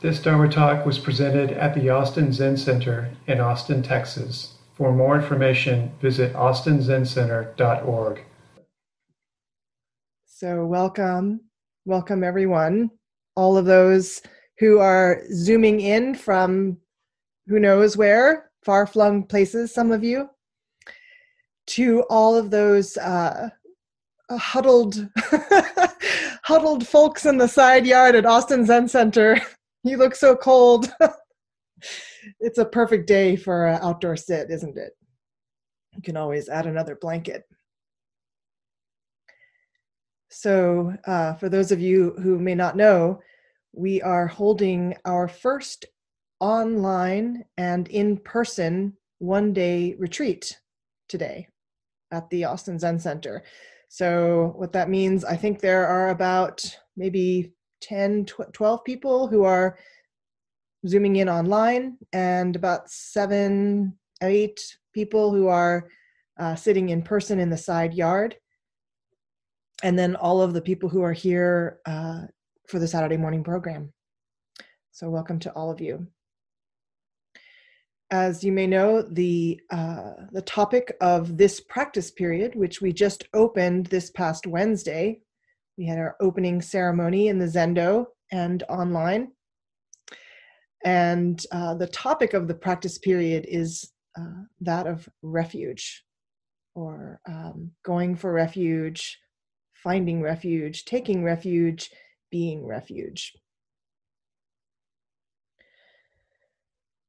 This Dharma talk was presented at the Austin Zen Center in Austin, Texas. For more information, visit austinzencenter.org. So, welcome, welcome everyone. All of those who are zooming in from who knows where, far flung places, some of you, to all of those uh, huddled, huddled folks in the side yard at Austin Zen Center. You look so cold. it's a perfect day for an outdoor sit, isn't it? You can always add another blanket. So, uh, for those of you who may not know, we are holding our first online and in person one day retreat today at the Austin Zen Center. So, what that means, I think there are about maybe 10, 12 people who are zooming in online, and about seven, eight people who are uh, sitting in person in the side yard. And then all of the people who are here uh, for the Saturday morning program. So, welcome to all of you. As you may know, the, uh, the topic of this practice period, which we just opened this past Wednesday, we had our opening ceremony in the Zendo and online. And uh, the topic of the practice period is uh, that of refuge or um, going for refuge, finding refuge, taking refuge, being refuge.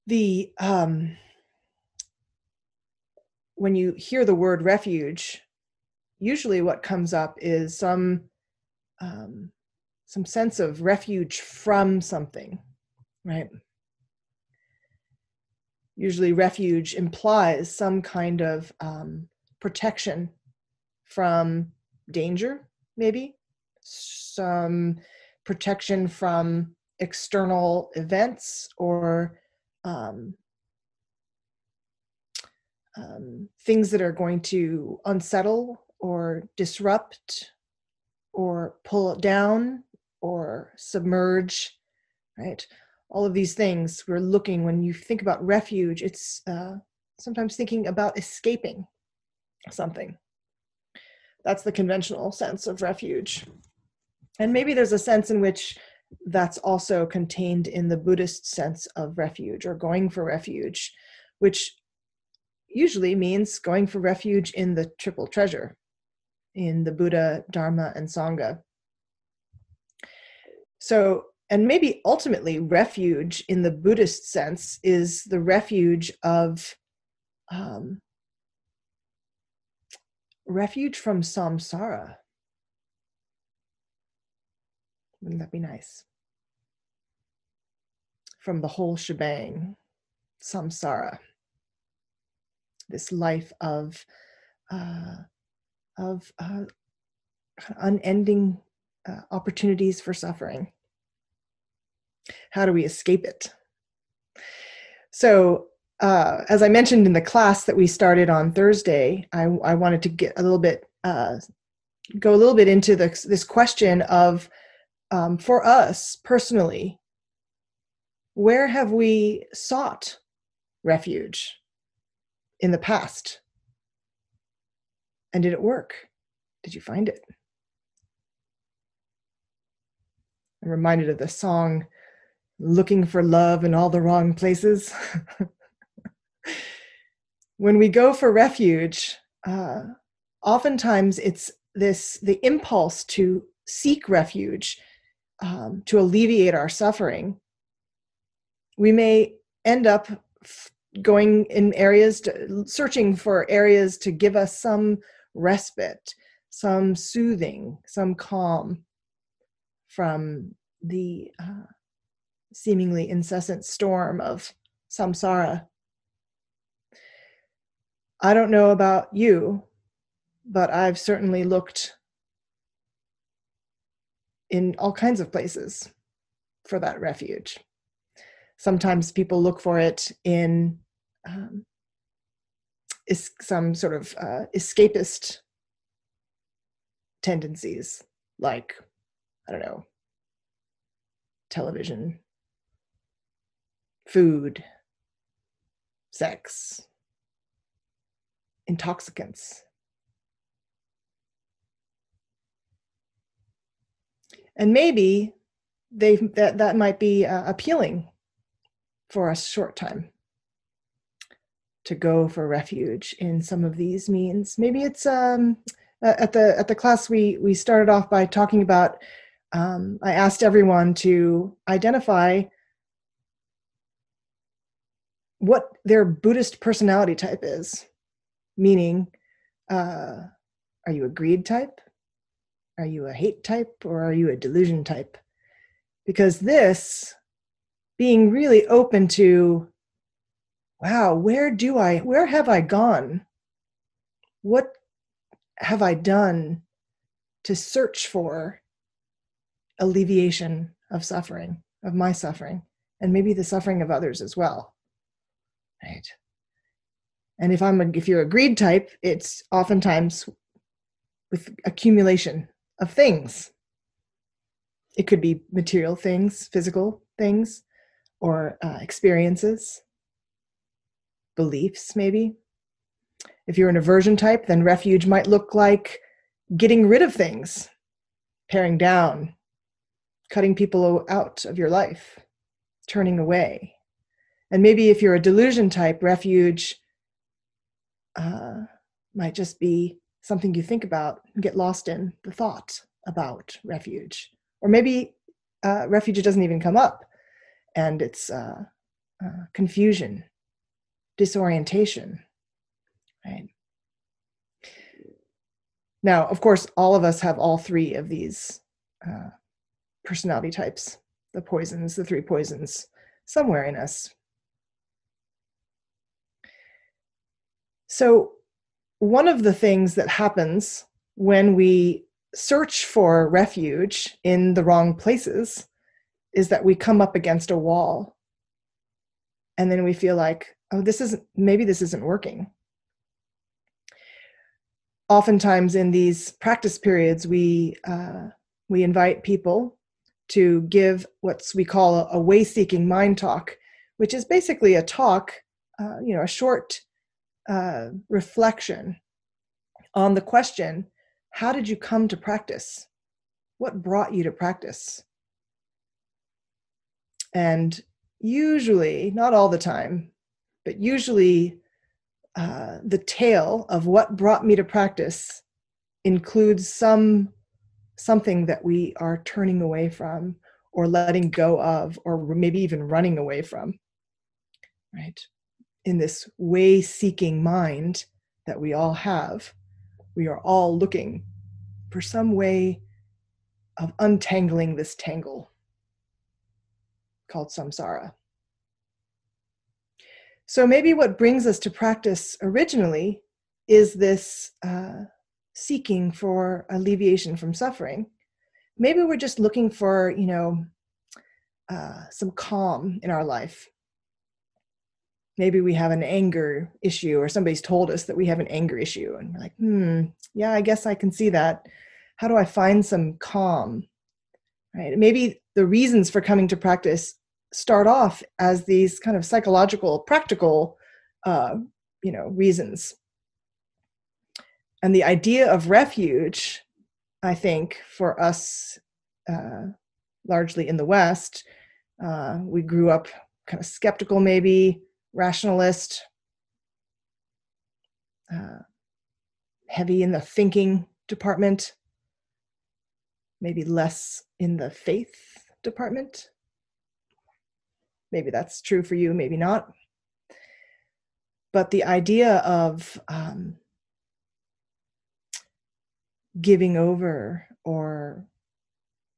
The um, when you hear the word refuge, usually what comes up is some um, some sense of refuge from something, right? Usually, refuge implies some kind of um, protection from danger, maybe some protection from external events or um, um, things that are going to unsettle or disrupt or pull it down or submerge, right? All of these things we're looking when you think about refuge, it's uh, sometimes thinking about escaping something. That's the conventional sense of refuge. And maybe there's a sense in which that's also contained in the Buddhist sense of refuge or going for refuge, which usually means going for refuge in the triple treasure, in the Buddha, Dharma, and Sangha. So, and maybe ultimately, refuge in the Buddhist sense is the refuge of um, refuge from samsara. Wouldn't that be nice? From the whole shebang, samsara, this life of uh, of uh, unending uh, opportunities for suffering. How do we escape it? So, uh, as I mentioned in the class that we started on Thursday, I, I wanted to get a little bit, uh, go a little bit into this, this question of, um, for us personally, where have we sought refuge in the past? And did it work? Did you find it? I'm reminded of the song Looking for Love in All the Wrong Places. when we go for refuge, uh, oftentimes it's this the impulse to seek refuge um, to alleviate our suffering. We may end up going in areas to searching for areas to give us some respite, some soothing, some calm from the uh, seemingly incessant storm of samsara. I don't know about you, but I've certainly looked in all kinds of places for that refuge. Sometimes people look for it in um, is some sort of uh, escapist tendencies, like, I don't know, television, food, sex, intoxicants. And maybe they that that might be uh, appealing for a short time to go for refuge in some of these means. Maybe it's um, at the at the class we we started off by talking about. Um, I asked everyone to identify what their Buddhist personality type is, meaning, uh, are you a greed type? Are you a hate type? Or are you a delusion type? Because this, being really open to, wow, where do I, where have I gone? What have I done to search for alleviation of suffering, of my suffering, and maybe the suffering of others as well? right and if i'm a, if you're a greed type it's oftentimes with accumulation of things it could be material things physical things or uh, experiences beliefs maybe. If you're an aversion type then refuge might look like getting rid of things paring down cutting people out of your life turning away. And maybe if you're a delusion type, refuge uh, might just be something you think about and get lost in the thought about refuge. Or maybe uh, refuge doesn't even come up and it's uh, uh confusion, disorientation, right? Now, of course, all of us have all three of these uh, personality types the poisons, the three poisons, somewhere in us So, one of the things that happens when we search for refuge in the wrong places is that we come up against a wall. And then we feel like, oh, this isn't, maybe this isn't working. Oftentimes in these practice periods, we, uh, we invite people to give what we call a, a way seeking mind talk, which is basically a talk, uh, you know, a short uh, reflection on the question how did you come to practice? What brought you to practice? And usually, not all the time, but usually uh, the tale of what brought me to practice includes some something that we are turning away from or letting go of or maybe even running away from right in this way seeking mind that we all have, we are all looking for some way of untangling this tangle called samsara. So maybe what brings us to practice originally is this uh, seeking for alleviation from suffering. Maybe we're just looking for, you know, uh, some calm in our life. Maybe we have an anger issue or somebody's told us that we have an anger issue and we're like hmm yeah i guess i can see that. How do i find some calm? Right? Maybe the reasons for coming to practice start off as these kind of psychological practical uh, you know reasons and the idea of refuge i think for us uh, largely in the west uh, we grew up kind of skeptical maybe rationalist, uh, heavy in the thinking department, maybe less in the faith department. Maybe that's true for you, maybe not. But the idea of um, giving over or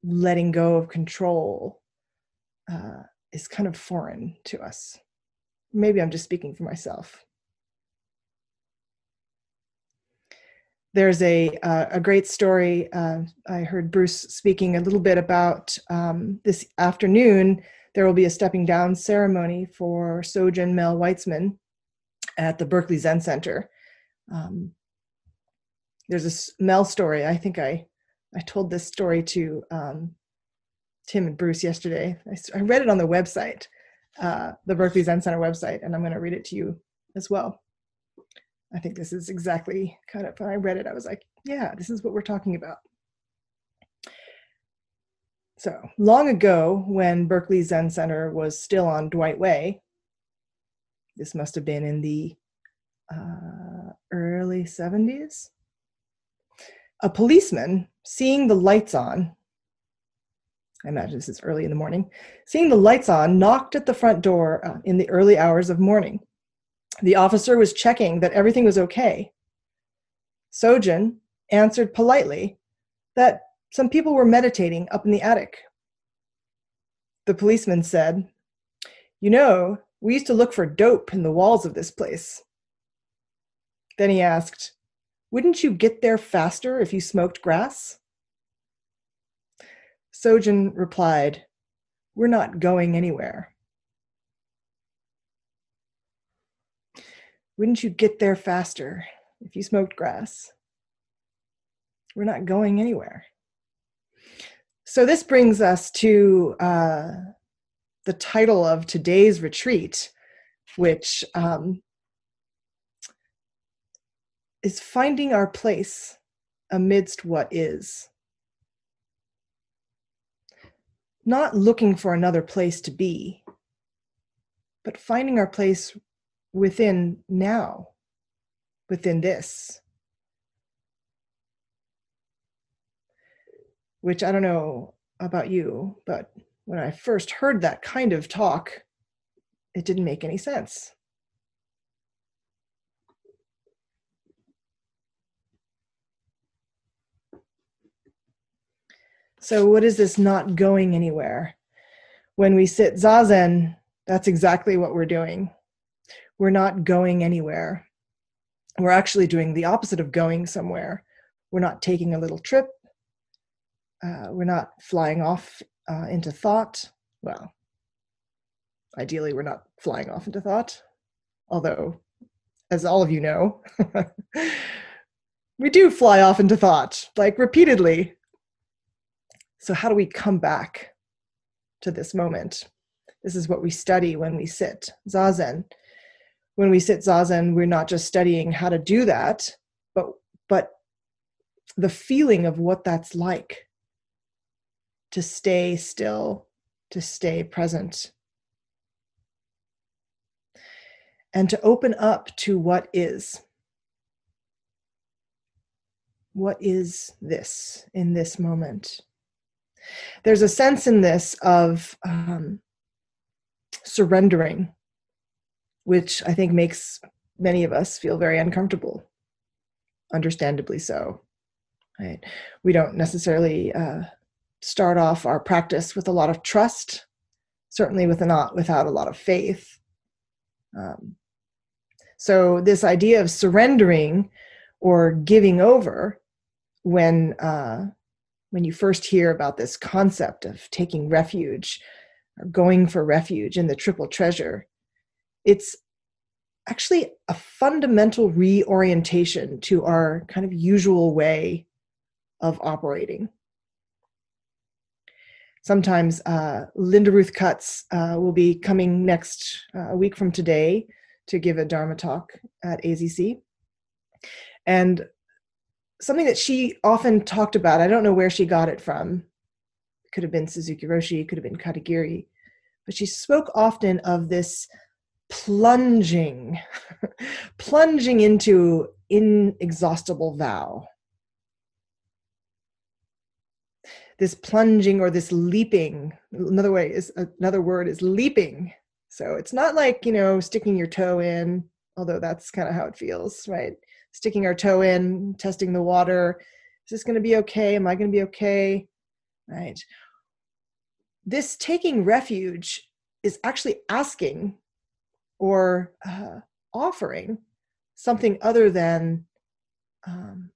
letting go of control uh, is kind of foreign to us maybe I'm just speaking for myself. There's a uh, a great story. Uh, I heard Bruce speaking a little bit about um, this afternoon. There will be a stepping down ceremony for Sojun Mel Weitzman at the Berkeley Zen Center. Um, there's a Mel story. I think I I told this story to um, Tim and Bruce yesterday. I, I read it on the website uh, the Berkeley Zen Center website, and I'm going to read it to you as well. I think this is exactly kind of when I read it, I was like, yeah, this is what we're talking about. So long ago, when Berkeley Zen Center was still on Dwight Way, this must have been in the uh, early 70s, a policeman seeing the lights on, I imagine this is early in the morning, seeing the lights on, knocked at the front door uh, in the early hours of morning. The officer was checking that everything was okay. Sojun answered politely that some people were meditating up in the attic. The policeman said, You know, we used to look for dope in the walls of this place. Then he asked, Wouldn't you get there faster if you smoked grass? Sojun replied, We're not going anywhere. Wouldn't you get there faster if you smoked grass? We're not going anywhere. So, this brings us to uh, the title of today's retreat, which um, is finding our place amidst what is. Not looking for another place to be, but finding our place within now, within this. Which I don't know about you, but when I first heard that kind of talk, it didn't make any sense. So, what is this not going anywhere? When we sit zazen, that's exactly what we're doing we're not going anywhere. We're actually doing the opposite of going somewhere. We're not taking a little trip. Uh, we're not flying off uh, into thought. Well, ideally, we're not flying off into thought. Although, as all of you know, we do fly off into thought, like repeatedly. So, how do we come back to this moment? This is what we study when we sit zazen when we sit zazen we're not just studying how to do that but but the feeling of what that's like to stay still to stay present and to open up to what is what is this in this moment there's a sense in this of um, surrendering which I think makes many of us feel very uncomfortable, understandably so. Right? We don't necessarily uh, start off our practice with a lot of trust, certainly with not without a lot of faith. Um, so this idea of surrendering or giving over, when uh, when you first hear about this concept of taking refuge or going for refuge in the triple treasure, it's actually a fundamental reorientation to our kind of usual way of operating. Sometimes uh, Linda Ruth Cutts uh, will be coming next uh, a week from today to give a Dharma talk at AZC. And something that she often talked about, I don't know where she got it from, it could have been Suzuki Roshi, could have been Katagiri, but she spoke often of this plunging, plunging into inexhaustible vow. This plunging or this leaping, another way is another word is leaping. So it's not like, you know, sticking your toe in, although that's kind of how it feels, right? Sticking our toe in, testing the water. Is this going to be okay? Am I going to be okay? Right. This taking refuge is actually asking or uh, offering something other than um,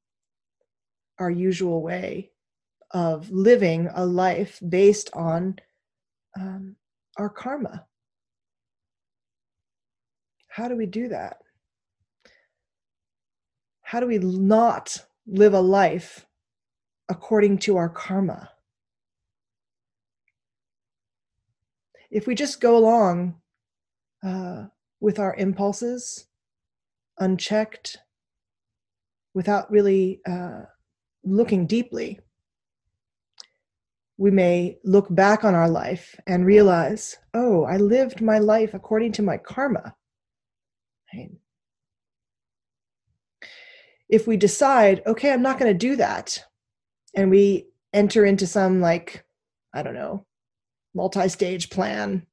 our usual way of living a life based on um, our karma. How do we do that? How do we not live a life according to our karma? If we just go along uh, with our impulses, unchecked, without really uh, looking deeply, we may look back on our life and realize, oh, I lived my life according to my karma. Right? If we decide, okay, I'm not going to do that, and we enter into some, like, I don't know, multi stage plan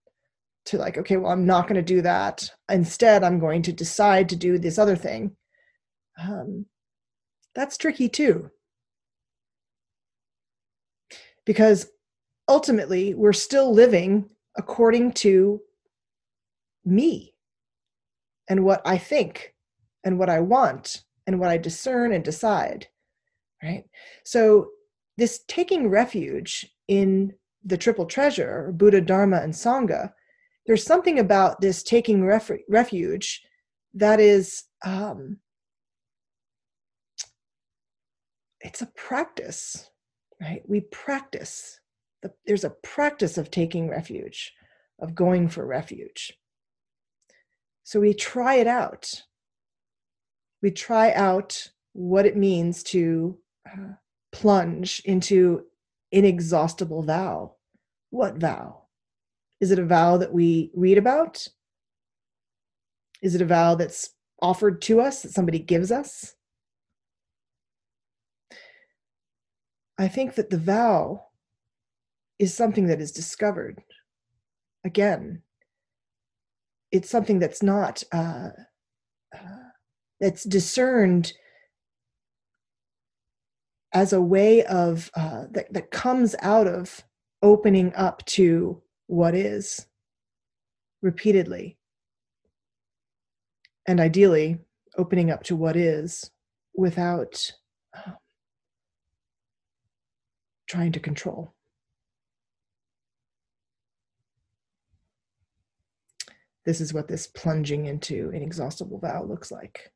to, like, okay, well, I'm not going to do that. Instead, I'm going to decide to do this other thing. Um, that's tricky too because ultimately we're still living according to me and what I think and what I want and what I discern and decide. Right? So, this taking refuge in the triple treasure, Buddha, Dharma, and Sangha, there's something about this taking ref- refuge that is, um, it's a practice right? We practice. The, there's a practice of taking refuge, of going for refuge. So we try it out. We try out what it means to uh, plunge into inexhaustible vow. What vow? Is it a vow that we read about? Is it a vow that's offered to us, that somebody gives us? I think that the vow is something that is discovered. Again, it's something that's not, uh, uh, that's discerned as a way of, uh, that, that comes out of opening up to what is repeatedly. And ideally, opening up to what is without um, trying to control. This is what this plunging into inexhaustible vow looks like.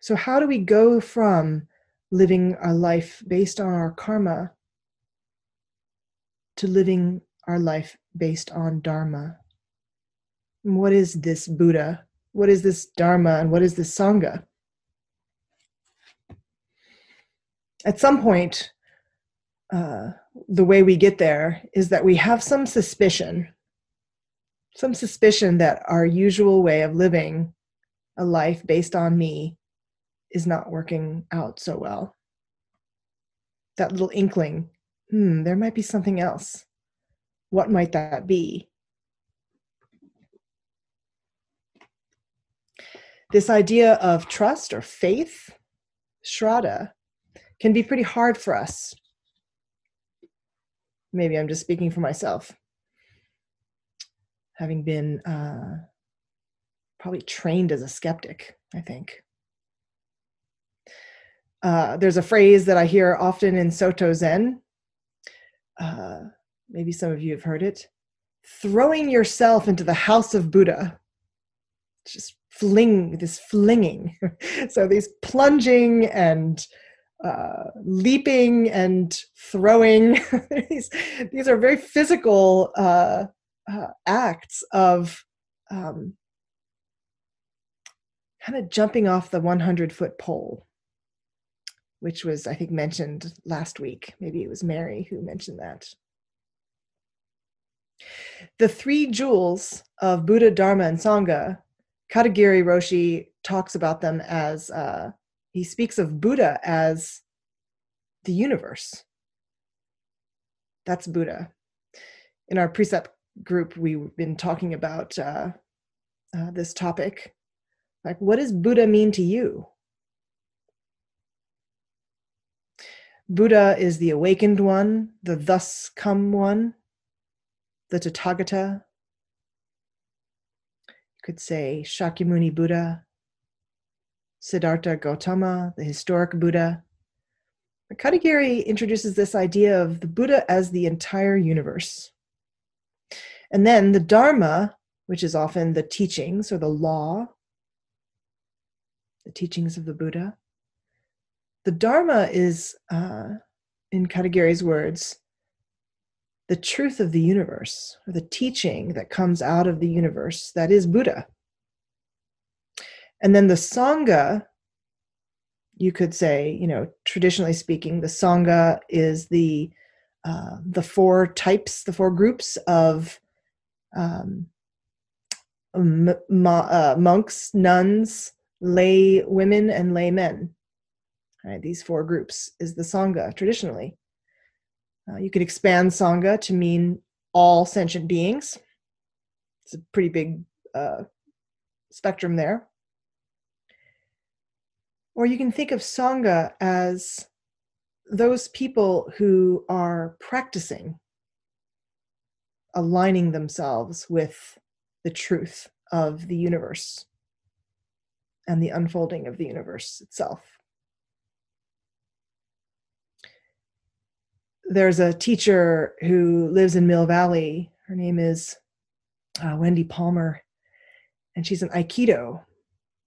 So, how do we go from living a life based on our karma to living our life based on dharma? What is this Buddha? What is this dharma? And what is this sangha? At some point, uh, the way we get there is that we have some suspicion, some suspicion that our usual way of living a life based on me is not working out so well. That little inkling, hmm, there might be something else. What might that be? This idea of trust or faith, Shraddha, can be pretty hard for us maybe I'm just speaking for myself. Having been uh, probably trained as a skeptic, I think. Uh, there's a phrase that I hear often in Soto Zen. Uh, maybe some of you have heard it throwing yourself into the house of Buddha. Just fling, this flinging. so these plunging and uh, leaping and throwing. these, these are very physical uh, uh, acts of um, kind of jumping off the 100 foot pole, which was, I think, mentioned last week. Maybe it was Mary who mentioned that. The three jewels of Buddha, Dharma, and Sangha, Katagiri Roshi talks about them as uh, he speaks of Buddha as the universe. That's Buddha. In our precept group, we've been talking about uh, uh, this topic. Like, what does Buddha mean to you? Buddha is the awakened one, the thus come one, the Tathagata. You could say Shakyamuni Buddha, Siddhartha Gautama, the historic Buddha. Katagiri introduces this idea of the Buddha as the entire universe. And then the Dharma, which is often the teachings or the law, the teachings of the Buddha. The Dharma is, uh, in Katagiri's words, the truth of the universe, or the teaching that comes out of the universe that is Buddha. And then the Sangha, you could say, you know, traditionally speaking, the Sangha is the uh, the four types, the four groups of um, m- uh, monks, nuns, lay women, and lay men. Right, these four groups is the Sangha traditionally. Uh, you could expand Sangha to mean all sentient beings. It's a pretty big uh, spectrum there. Or you can think of Sangha as those people who are practicing aligning themselves with the truth of the universe and the unfolding of the universe itself. There's a teacher who lives in Mill Valley. Her name is uh, Wendy Palmer, and she's an Aikido.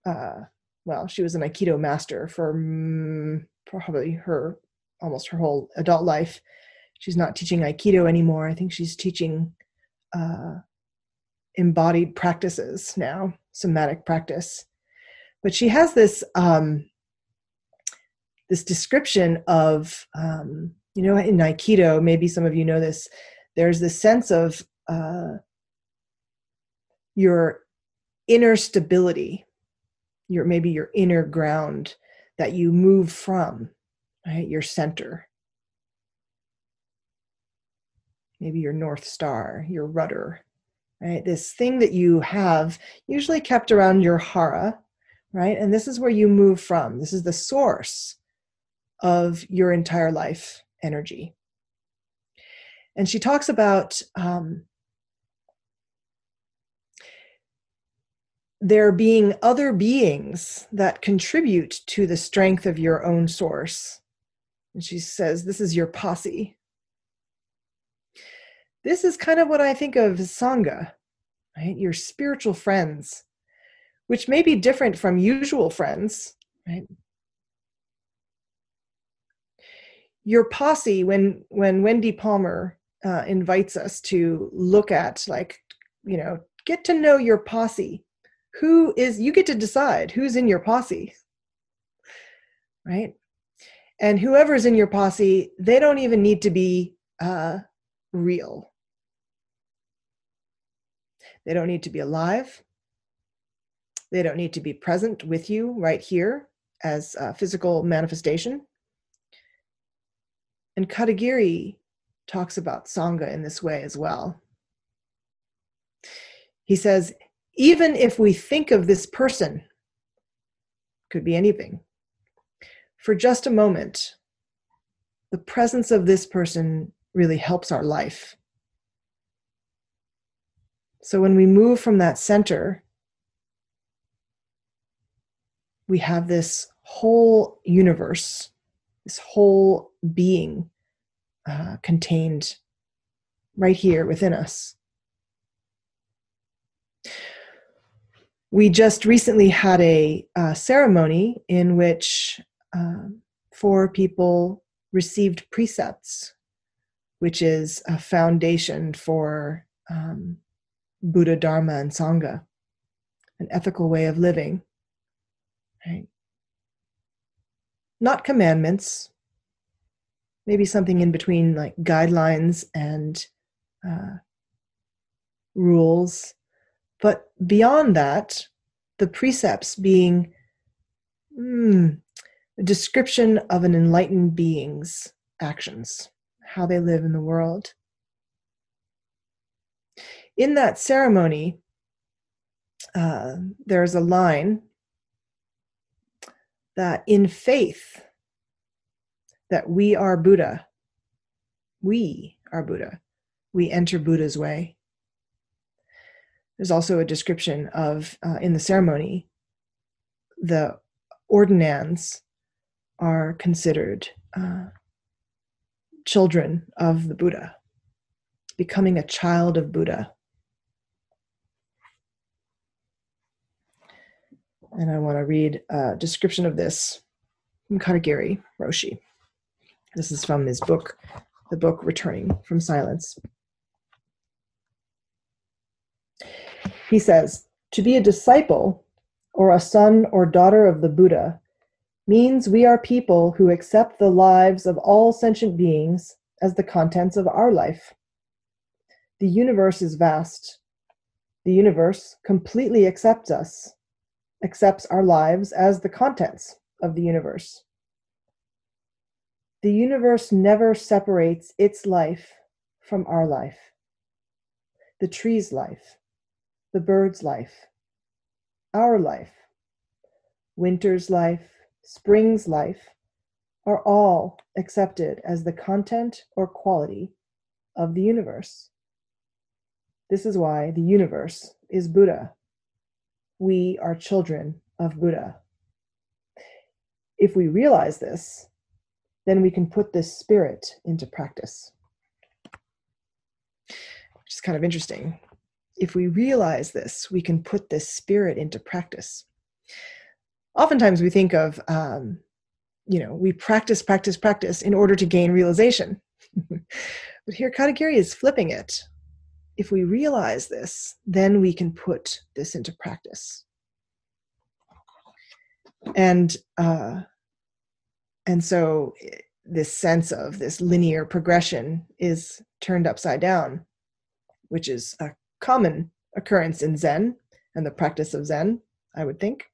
Uh, well, she was an Aikido master for mm, probably her almost her whole adult life. She's not teaching Aikido anymore. I think she's teaching uh, embodied practices now, somatic practice. But she has this um, this description of um, you know in Aikido. Maybe some of you know this. There's this sense of uh, your inner stability, your maybe your inner ground that you move from right? Your center. Maybe your North Star, your rudder, right? This thing that you have usually kept around your hara, right? And this is where you move from. This is the source of your entire life energy. And she talks about um, there being other beings that contribute to the strength of your own source and she says, This is your posse. This is kind of what I think of as Sangha, right? Your spiritual friends, which may be different from usual friends, right? Your posse, when when Wendy Palmer uh, invites us to look at, like, you know, get to know your posse. Who is you get to decide who's in your posse, right? and whoever's in your posse they don't even need to be uh, real. They don't need to be alive. They don't need to be present with you right here as a physical manifestation. And katagiri talks about sangha in this way as well. He says even if we think of this person could be anything for just a moment, the presence of this person really helps our life. So when we move from that center, we have this whole universe, this whole being uh, contained right here within us. We just recently had a, a ceremony in which um, four people received precepts, which is a foundation for um, Buddha, Dharma, and Sangha, an ethical way of living. Right? Not commandments, maybe something in between like guidelines and uh, rules. But beyond that, the precepts being mm, a description of an enlightened being's actions, how they live in the world. In that ceremony, uh, there's a line that in faith that we are Buddha, we are Buddha, we enter Buddha's way. There's also a description of, uh, in the ceremony, the ordinands are considered uh, children of the Buddha, becoming a child of Buddha. And I want to read a description of this from Katagiri Roshi. This is from his book, the book Returning from Silence. He says, To be a disciple or a son or daughter of the Buddha means we are people who accept the lives of all sentient beings as the contents of our life. The universe is vast. The universe completely accepts us, accepts our lives as the contents of the universe. The universe never separates its life from our life, the tree's life, the bird's life, our life, winter's life, spring's life are all accepted as the content or quality of the universe. This is why the universe is Buddha. We are children of Buddha. If we realize this, then we can put this spirit into practice. Which is kind of interesting. If we realize this, we can put this spirit into practice. Oftentimes we think of, um, you know, we practice, practice, practice in order to gain realization. but here Katagiri is flipping it if we realize this, then we can put this into practice. And uh, and so this sense of this linear progression is turned upside down, which is a common occurrence in Zen and the practice of Zen, I would think.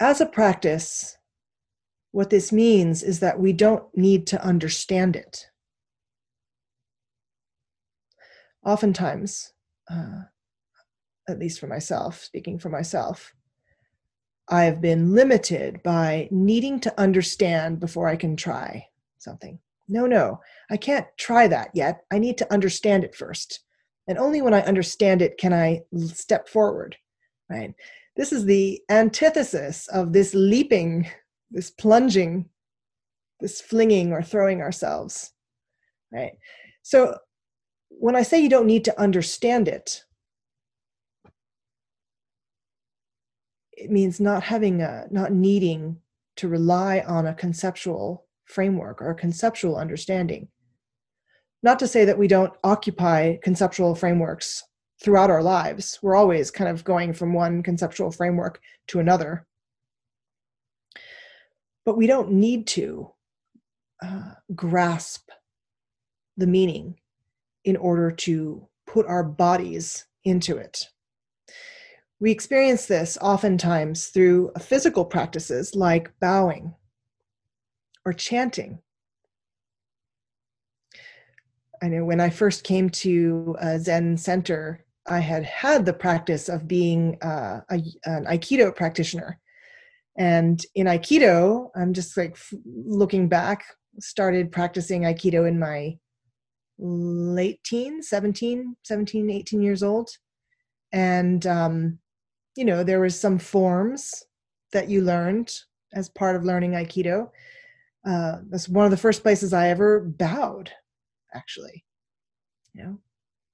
As a practice, what this means is that we don't need to understand it. oftentimes, uh, at least for myself, speaking for myself, I have been limited by needing to understand before I can try something. No, no, I can't try that yet. I need to understand it first. And only when I understand it can I step forward, right? This is the antithesis of this leaping, this plunging, this flinging or throwing ourselves, right? So when I say you don't need to understand it, it means not having a, not needing to rely on a conceptual framework or conceptual understanding. Not to say that we don't occupy conceptual frameworks throughout our lives. We're always kind of going from one conceptual framework to another. But we don't need to uh, grasp the meaning in order to put our bodies into it. We experience this oftentimes through physical practices like bowing or chanting. I know when I first came to a Zen center, I had had the practice of being uh, a, an Aikido practitioner. And in Aikido, I'm just like looking back, started practicing Aikido in my late teens 17 17 18 years old and um, you know there was some forms that you learned as part of learning aikido uh, that's one of the first places i ever bowed actually you know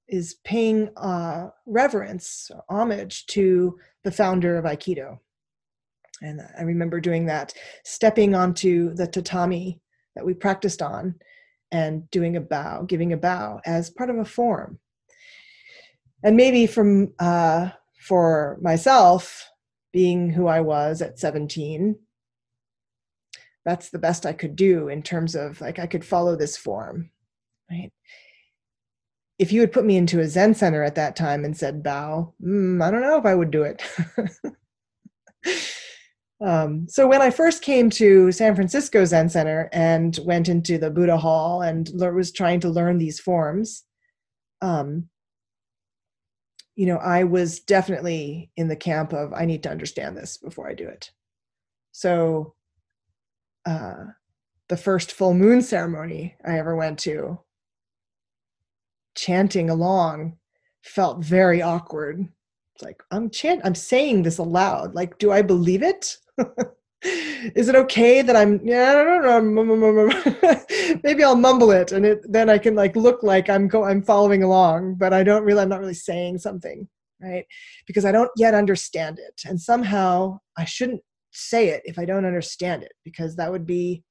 is paying uh, reverence homage to the founder of aikido and i remember doing that stepping onto the tatami that we practiced on and doing a bow, giving a bow as part of a form. And maybe from uh, for myself, being who I was at 17, that's the best I could do in terms of like I could follow this form, right? If you had put me into a Zen center at that time and said bow, mm, I don't know if I would do it. Um, so when I first came to San Francisco Zen Center and went into the Buddha Hall and le- was trying to learn these forms, um, you know, I was definitely in the camp of I need to understand this before I do it. So, uh, the first full moon ceremony I ever went to, chanting along felt very awkward. It's like I'm chant, I'm saying this aloud. Like, do I believe it? is it okay that I'm yeah I don't know maybe I'll mumble it and it then I can like look like I'm go I'm following along but I don't really I'm not really saying something right because I don't yet understand it and somehow I shouldn't say it if I don't understand it because that would be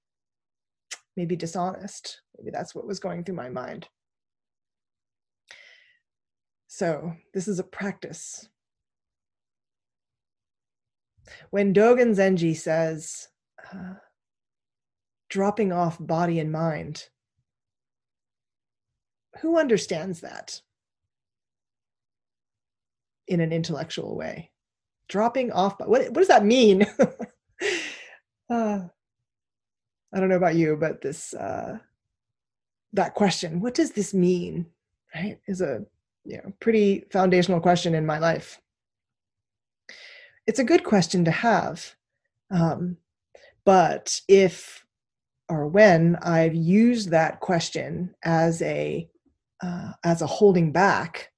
maybe dishonest. Maybe that's what was going through my mind. So, this is a practice. When Dogen Zenji says, uh, dropping off body and mind, who understands that in an intellectual way? Dropping off, what, what does that mean? uh, I don't know about you, but this uh, that question, what does this mean? Right, is a you know pretty foundational question in my life. It's a good question to have, um, but if or when I've used that question as a uh, as a holding back,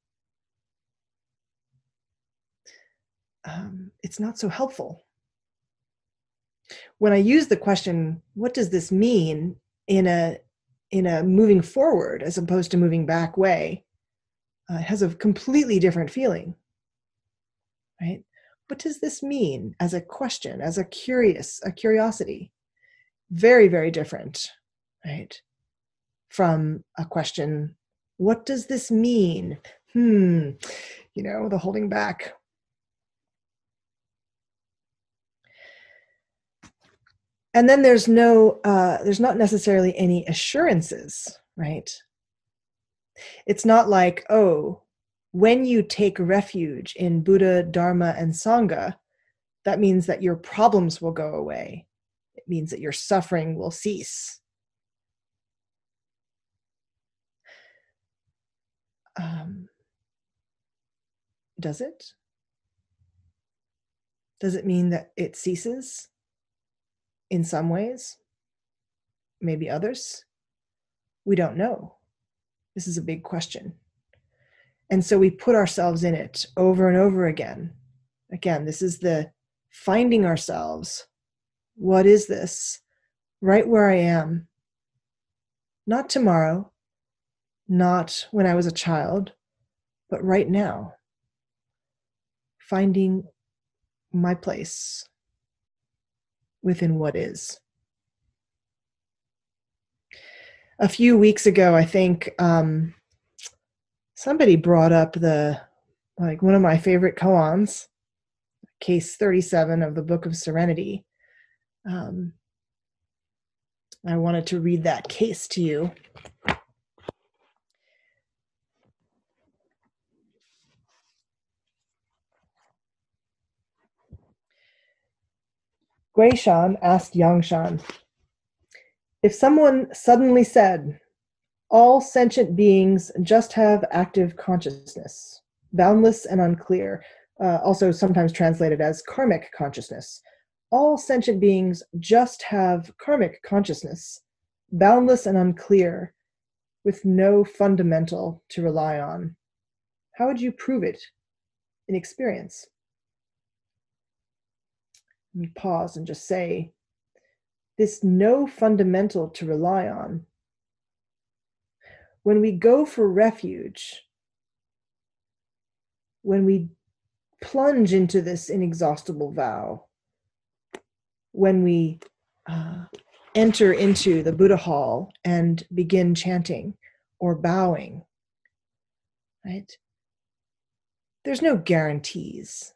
um, it's not so helpful when I use the question, what does this mean in a in a moving forward as opposed to moving back way, uh, it has a completely different feeling. Right? What does this mean as a question, as a curious, a curiosity? Very, very different, right? From a question, what does this mean? Hmm, you know, the holding back. And then there's no uh, there's not necessarily any assurances right? It's not like oh when you take refuge in buddha dharma and sangha that means that your problems will go away. It means that your suffering will cease. Um, does it? Does it mean that it ceases in some ways, maybe others. We don't know. This is a big question. And so we put ourselves in it over and over again. Again, this is the finding ourselves. What is this? Right where I am. Not tomorrow, not when I was a child, but right now. Finding my place within what is. A few weeks ago, I think um, somebody brought up the like one of my favorite koans, case 37 of the Book of Serenity. Um, I wanted to read that case to you. Guishan asked Yang Shan, if someone suddenly said, all sentient beings just have active consciousness, boundless and unclear, uh, also sometimes translated as karmic consciousness. All sentient beings just have karmic consciousness, boundless and unclear, with no fundamental to rely on. How would you prove it in experience? Let me pause and just say this no fundamental to rely on. When we go for refuge, when we plunge into this inexhaustible vow, when we uh, enter into the Buddha hall and begin chanting or bowing, right? There's no guarantees.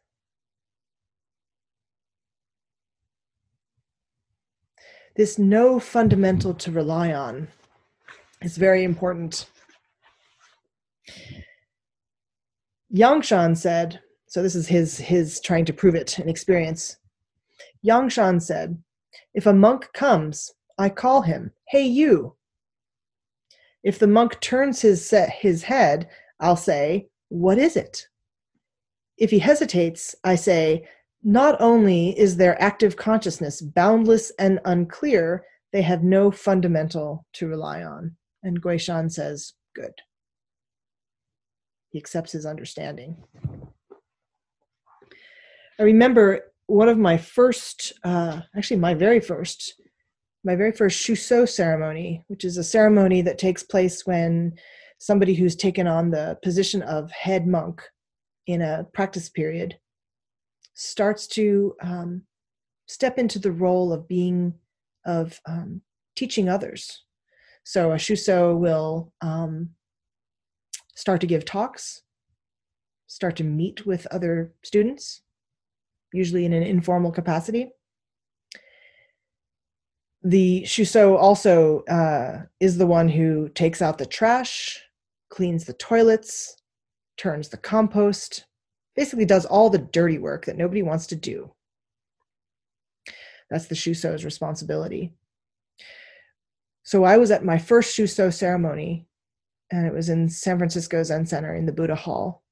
This no fundamental to rely on is very important. Yangshan said, so this is his his trying to prove it in experience. Yangshan said, if a monk comes, I call him, hey you. If the monk turns his his head, I'll say, what is it? If he hesitates, I say, not only is their active consciousness boundless and unclear, they have no fundamental to rely on. And Guishan says, good. He accepts his understanding. I remember one of my first, uh, actually, my very first, my very first Shuso ceremony, which is a ceremony that takes place when somebody who's taken on the position of head monk in a practice period starts to um, step into the role of being of um, teaching others. So a Shuso will um, start to give talks, start to meet with other students, usually in an informal capacity. The Shuso also uh, is the one who takes out the trash, cleans the toilets, turns the compost, basically does all the dirty work that nobody wants to do. That's the Shuso's responsibility. So I was at my first Shuso ceremony, and it was in San Francisco Zen Center in the Buddha Hall.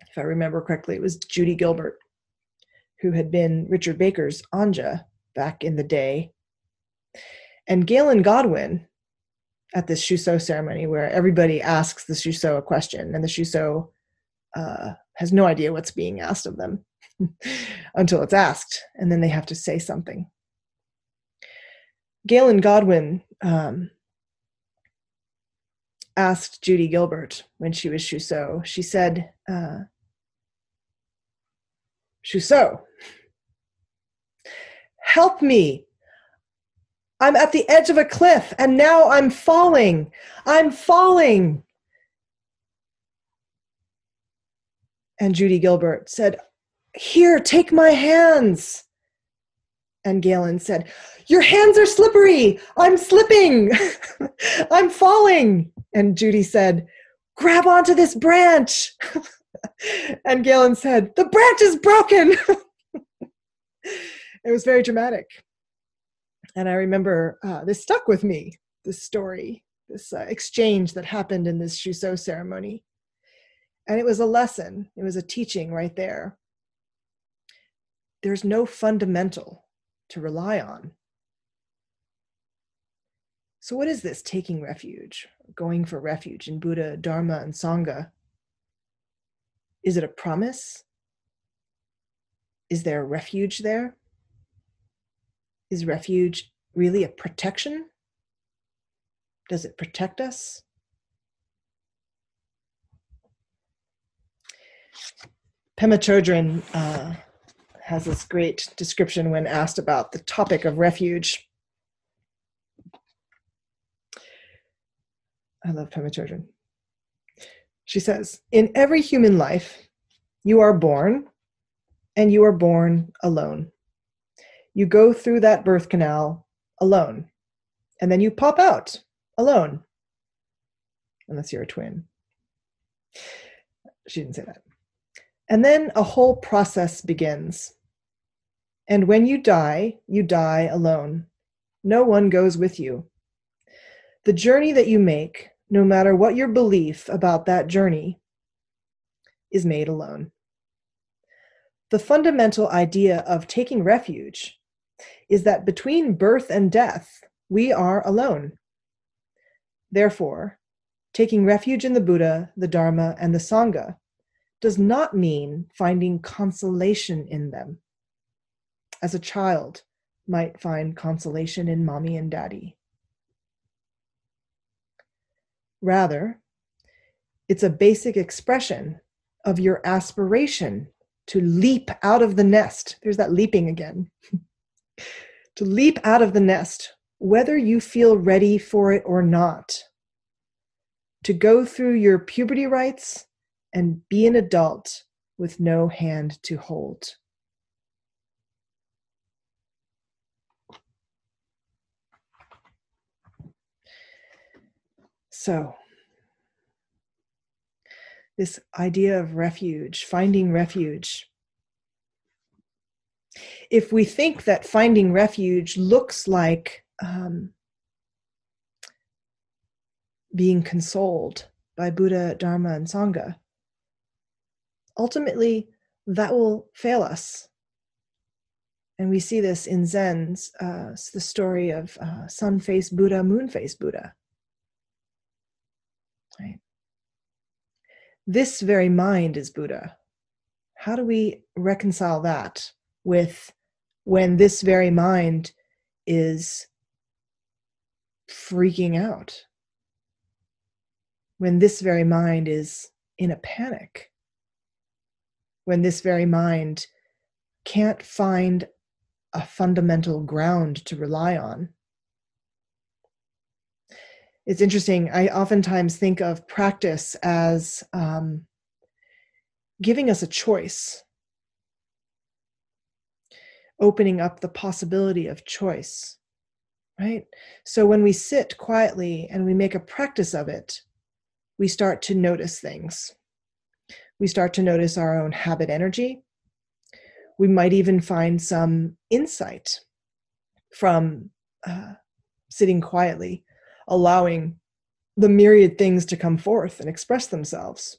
If I remember correctly, it was Judy Gilbert, who had been Richard Baker's Anja back in the day. And Galen Godwin at this Shuso ceremony, where everybody asks the Shuso a question, and the Shuso uh, has no idea what's being asked of them until it's asked, and then they have to say something. Galen Godwin um, asked Judy Gilbert when she was Shuso, she said, uh, Shuso, help me. I'm at the edge of a cliff and now I'm falling. I'm falling. And Judy Gilbert said, Here, take my hands. And Galen said, Your hands are slippery. I'm slipping. I'm falling. And Judy said, Grab onto this branch. and Galen said, The branch is broken. it was very dramatic. And I remember uh, this stuck with me, this story, this uh, exchange that happened in this Shuso ceremony. And it was a lesson, it was a teaching right there. There's no fundamental to rely on. So, what is this taking refuge, going for refuge in Buddha, Dharma, and Sangha? Is it a promise? Is there a refuge there? Is refuge really a protection? Does it protect us? Pema Chodron uh, has this great description when asked about the topic of refuge. I love Pema Chodron. She says, In every human life, you are born and you are born alone. You go through that birth canal alone, and then you pop out alone, unless you're a twin. She didn't say that. And then a whole process begins. And when you die, you die alone. No one goes with you. The journey that you make, no matter what your belief about that journey, is made alone. The fundamental idea of taking refuge is that between birth and death, we are alone. Therefore, taking refuge in the Buddha, the Dharma, and the Sangha does not mean finding consolation in them. As a child might find consolation in mommy and daddy. Rather, it's a basic expression of your aspiration to leap out of the nest. There's that leaping again. to leap out of the nest, whether you feel ready for it or not. To go through your puberty rites and be an adult with no hand to hold. So, this idea of refuge, finding refuge. If we think that finding refuge looks like um, being consoled by Buddha, Dharma, and Sangha, ultimately that will fail us. And we see this in Zen's, uh, the story of uh, sun face Buddha, moon face Buddha. Right? This very mind is Buddha. How do we reconcile that with when this very mind is freaking out? When this very mind is in a panic? When this very mind can't find a fundamental ground to rely on. it's interesting. I oftentimes think of practice as um, giving us a choice, opening up the possibility of choice, right? So when we sit quietly and we make a practice of it, we start to notice things. We start to notice our own habit energy. We might even find some insight from uh, sitting quietly, allowing the myriad things to come forth and express themselves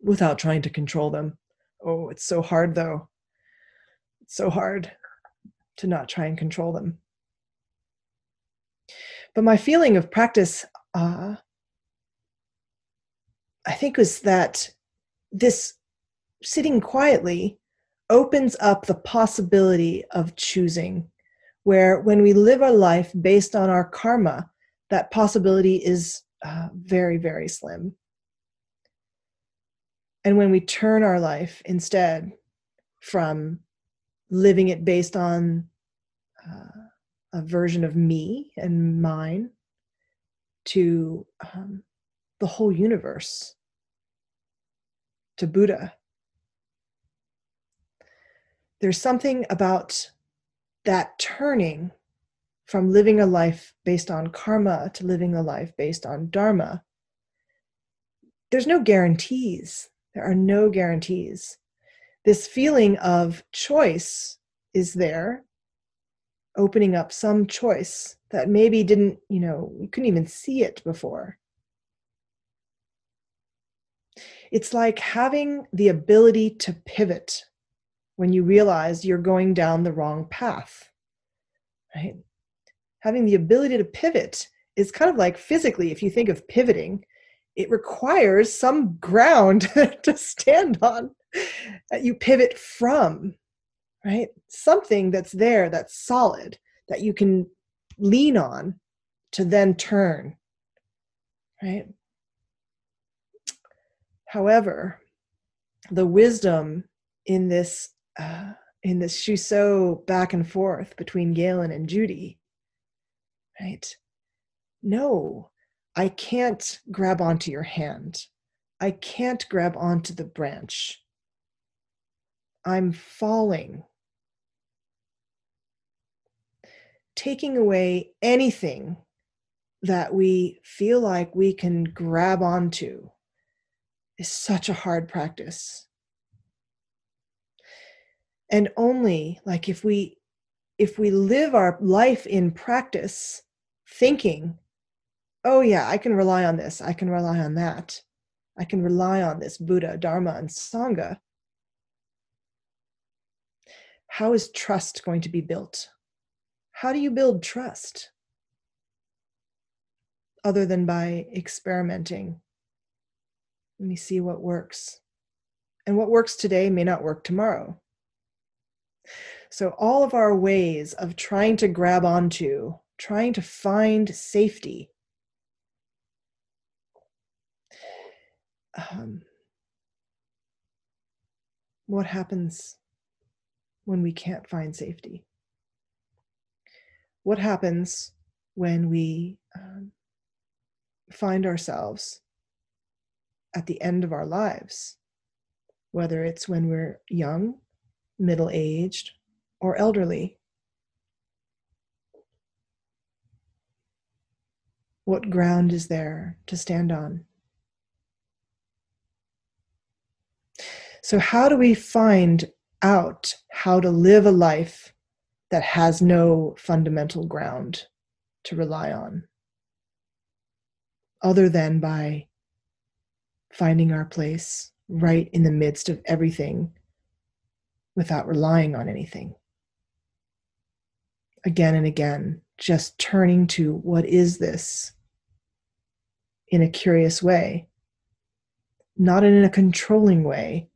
without trying to control them. Oh, it's so hard though. It's so hard to not try and control them. But my feeling of practice, uh, I think, was that this sitting quietly opens up the possibility of choosing, where when we live our life based on our karma, that possibility is uh, very, very slim. And when we turn our life instead from living it based on uh, a version of me and mine to um, the whole universe, to Buddha, there's something about that turning from living a life based on karma to living a life based on dharma. There's no guarantees there are no guarantees. This feeling of choice is there, opening up some choice that maybe didn't, you know, we couldn't even see it before. It's like having the ability to pivot when you realize you're going down the wrong path, right? Having the ability to pivot is kind of like physically, if you think of pivoting, it requires some ground to stand on that you pivot from right something that's there that's solid that you can lean on to then turn right however the wisdom in this uh, in this Shuso back and forth between Galen and Judy right no I can't grab onto your hand. I can't grab onto the branch. I'm falling. Taking away anything that we feel like we can grab onto is such a hard practice. And only like if we if we live our life in practice thinking oh yeah, I can rely on this, I can rely on that, I can rely on this Buddha, Dharma, and Sangha. How is trust going to be built? How do you build trust? Other than by experimenting. Let me see what works. And what works today may not work tomorrow. So, all of our ways of trying to grab onto, trying to find safety, um, what happens when we can't find safety? What happens when we um, find ourselves at the end of our lives, whether it's when we're young, middle aged, or elderly? What ground is there to stand on? So, how do we find out how to live a life that has no fundamental ground to rely on other than by finding our place right in the midst of everything without relying on anything? Again and again, just turning to what is this in a curious way, not in a controlling way,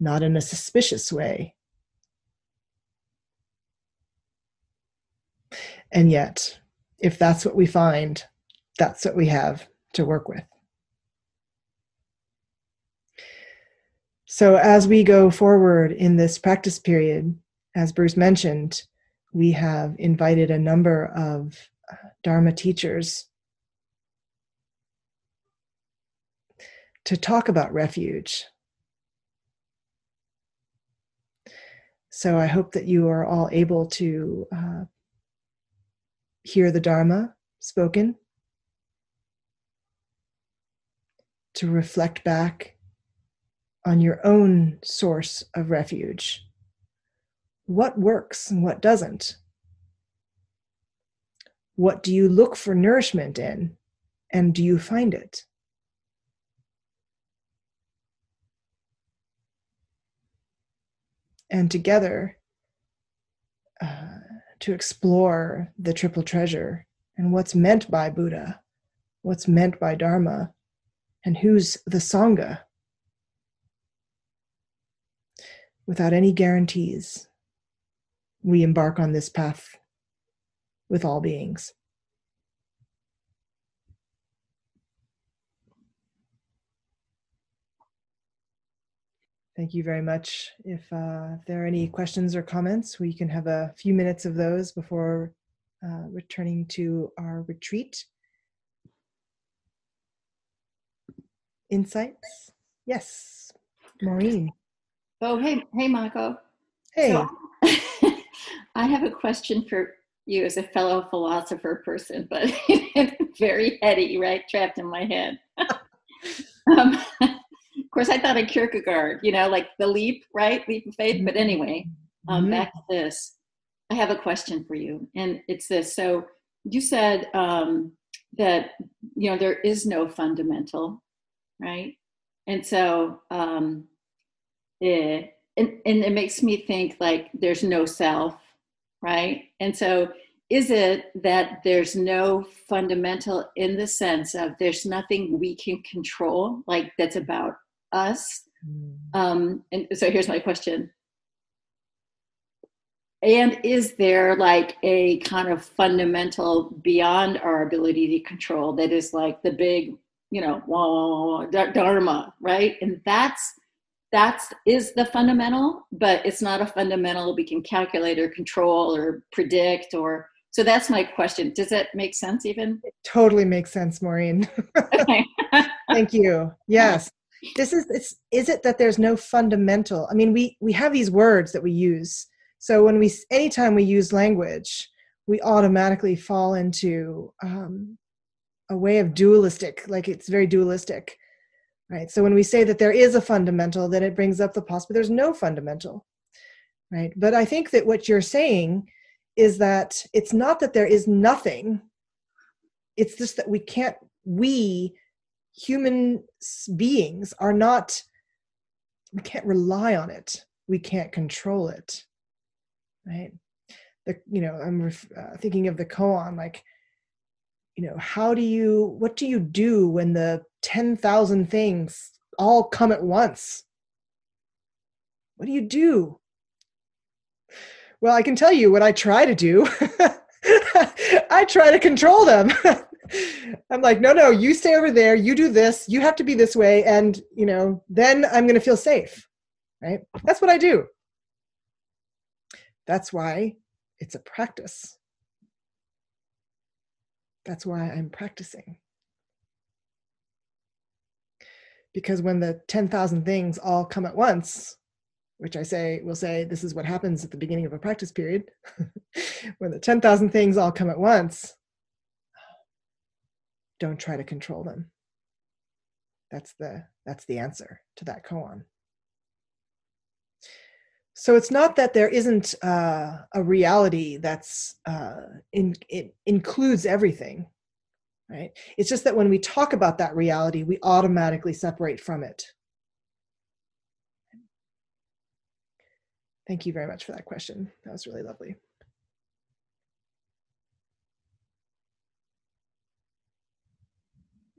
not in a suspicious way. And yet, if that's what we find, that's what we have to work with. So, as we go forward in this practice period, as Bruce mentioned, we have invited a number of uh, Dharma teachers to talk about refuge. So I hope that you are all able to uh, hear the Dharma spoken, to reflect back on your own source of refuge. What works and what doesn't? What do you look for nourishment in, and do you find it? And together, uh, to explore the triple treasure and what's meant by Buddha, what's meant by Dharma, and who's the Sangha. Without any guarantees, we embark on this path with all beings. Thank you very much. If, uh, if there are any questions or comments, we can have a few minutes of those before uh, returning to our retreat. Insights? Yes, Maureen. Oh, hey, hey, Mako. Hey. So, I have a question for you as a fellow philosopher person, but very heady, right? Trapped in my head. um, of course, I thought of Kierkegaard, you know, like the leap, right? Leap of faith. But anyway, um, mm-hmm. back to this. I have a question for you, and it's this. So you said um, that you know there is no fundamental, right? And so um, it, and, and it makes me think like there's no self, right? And so is it that there's no fundamental in the sense of there's nothing we can control, like that's about us? Mm. Um, and so here's my question and is there like a kind of fundamental beyond our ability to control that is like the big you know dharma right and that's that's is the fundamental but it's not a fundamental we can calculate or control or predict or so that's my question. Does that make sense even? It totally makes sense maureen. Okay. Thank you. Yes. This is it's is it that there's no fundamental? I mean we we have these words that we use. So when we, anytime we use language, we automatically fall into um, a way of dualistic, like it's very dualistic, right? So when we say that there is a fundamental, then it brings up the possibility there's no fundamental, right? But I think that what you're saying is that it's not that there is nothing, it's just that we can't, we human beings are not, we can't rely on it, we can't control it right the you know i'm uh, thinking of the koan like you know how do you what do you do when the 10,000 things all come at once? What do you do? Well i can tell you what i try to do. I try to control them. I'm like no no you stay over there you do this you have to be this way and you know then i'm going to feel safe right? That's what i do. That's why it's a practice. That's why I'm practicing. Because when the 10,000 things all come at once, which I say, will say, this is what happens at the beginning of a practice period. when the 10,000 things all come at once, don't try to control them. That's the, that's the answer to that koan. So it's not that there isn't uh, a reality that's uh, in, it includes everything, right? It's just that when we talk about that reality, we automatically separate from it. Thank you very much for that question. That was really lovely.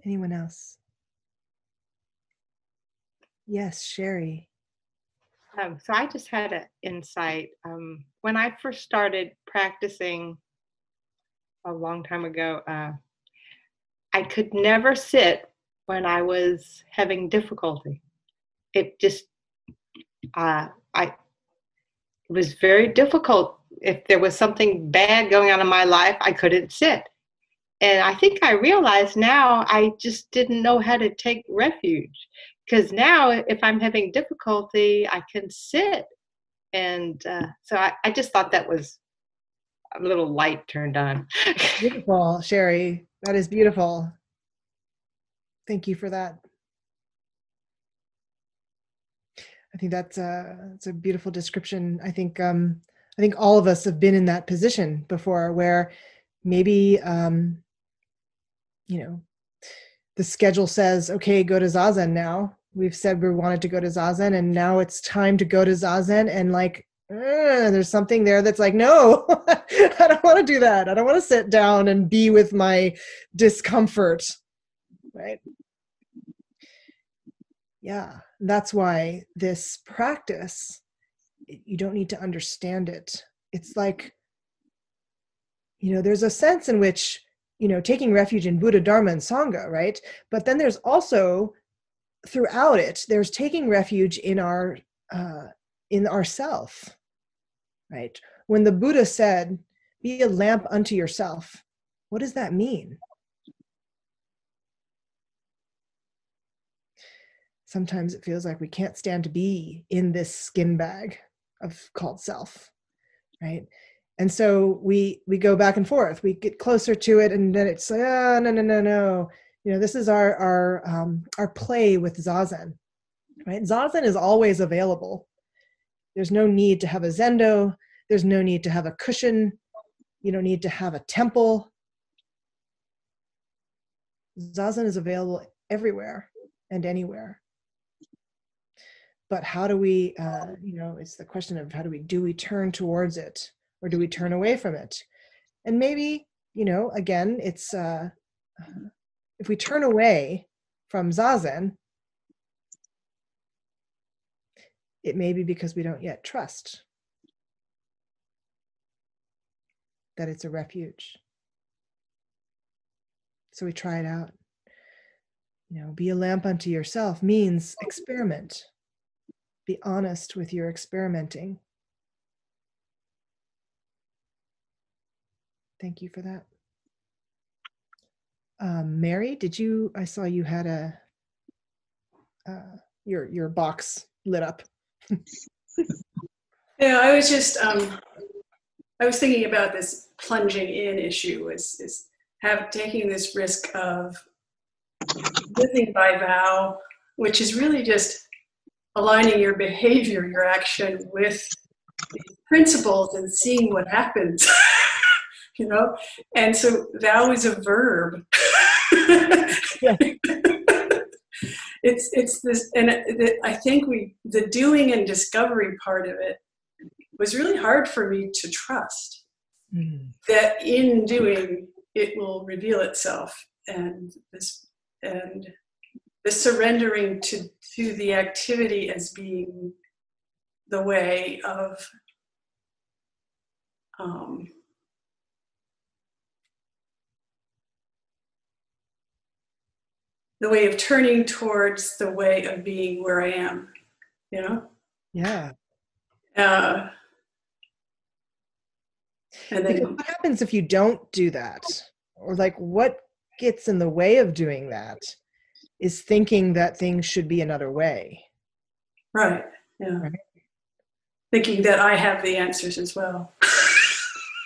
Anyone else? Yes, Sherry. Um, so I just had an insight. Um, when I first started practicing a long time ago, uh, I could never sit when I was having difficulty. It just, uh, I, it was very difficult. If there was something bad going on in my life, I couldn't sit. and I think I realize now I just didn't know how to take refuge because now if I'm having difficulty, I can sit. And uh, so I, I just thought that was a little light turned on. beautiful, Sherry. That is beautiful. Thank you for that. I think that's a, that's a beautiful description. I think um, I think all of us have been in that position before, where maybe um, you know the schedule says, okay, go to zazen now. We've said we wanted to go to zazen, and now it's time to go to zazen, and like there's something there that's like, no, I don't want to do that. I don't want to sit down and be with my discomfort, right? Yeah, that's why this practice, you don't need to understand it. It's like, you know, there's a sense in which, you know, taking refuge in Buddha, Dharma, and Sangha, right? But then there's also throughout it, there's taking refuge in our uh, in ourself, right? When the Buddha said, "Be a lamp unto yourself," what does that mean? sometimes it feels like we can't stand to be in this skin bag of called self right and so we we go back and forth. We get closer to it and then it's like oh no no no no. You know this is our our um our play with zazen right? Zazen is always available. There's no need to have a zendo. There's no need to have a cushion. You don't need to have a temple. Zazen is available everywhere and anywhere. But how do we uh, you know it's the question of how do we do we turn towards it or do we turn away from it? And maybe you know again it's uh, if we turn away from zazen it may be because we don't yet trust that it's a refuge. So we try it out. You know be a lamp unto yourself means experiment. Be honest with your experimenting. Thank you for that. Um, Mary, did you? I saw you had a uh, your your box lit up. yeah, I was just um, I was thinking about this plunging in issue is is have taking this risk of living by vow, which is really just aligning your behavior, your action with principles and seeing what happens. you know? And so vow is a verb. it's it's this and it, I think we the doing and discovery part of it was really hard for me to trust mm. that in doing it will reveal itself and this and the surrendering to to the activity as being the way of um, the way of turning towards the way of being where I am, you know? Yeah. Uh, and then, what happens if you don't do that? Or like what gets in the way of doing that? is thinking that things should be another way. Right. Yeah. Right? Thinking that I have the answers as well.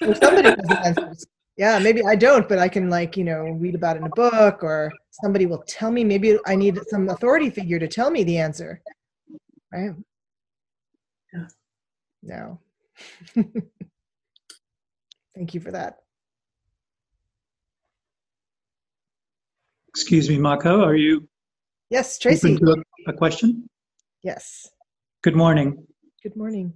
well somebody has the answers. Yeah, maybe I don't, but I can like, you know, read about it in a book or somebody will tell me. Maybe I need some authority figure to tell me the answer. Right? Yeah. No. Thank you for that. Excuse me, Mako, are you? Yes, Tracy. A, a question? Yes. Good morning. Good morning.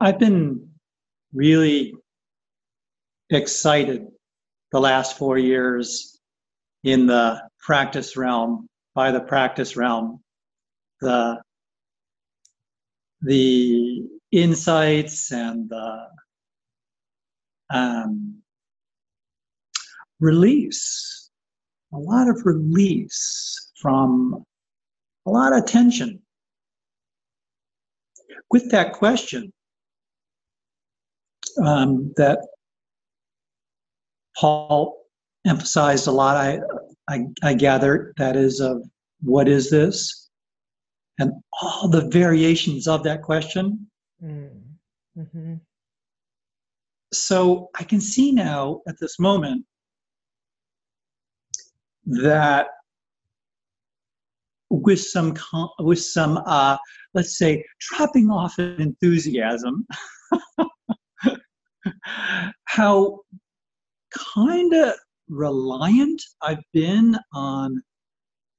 I've been really excited the last four years in the practice realm, by the practice realm, the the insights and the um, release, a lot of release from a lot of tension. With that question, um, that Paul emphasized a lot. I, I, I gather that is of what is this, and all the variations of that question. Mm-hmm. So I can see now at this moment that with some with some uh, let's say dropping off of enthusiasm how kind of reliant I've been on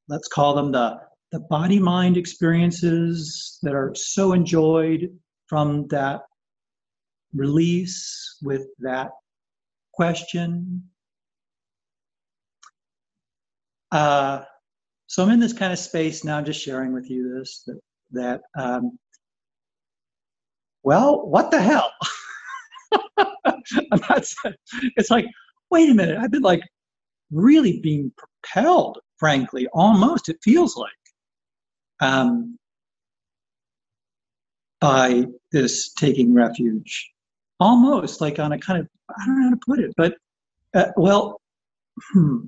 let's call them the the body mind experiences that are so enjoyed from that release with that question uh, so I'm in this kind of space now, just sharing with you this that that um, well, what the hell? I'm not. It's like, wait a minute. I've been like really being propelled, frankly, almost. It feels like um, by this taking refuge, almost like on a kind of I don't know how to put it, but uh, well. Hmm,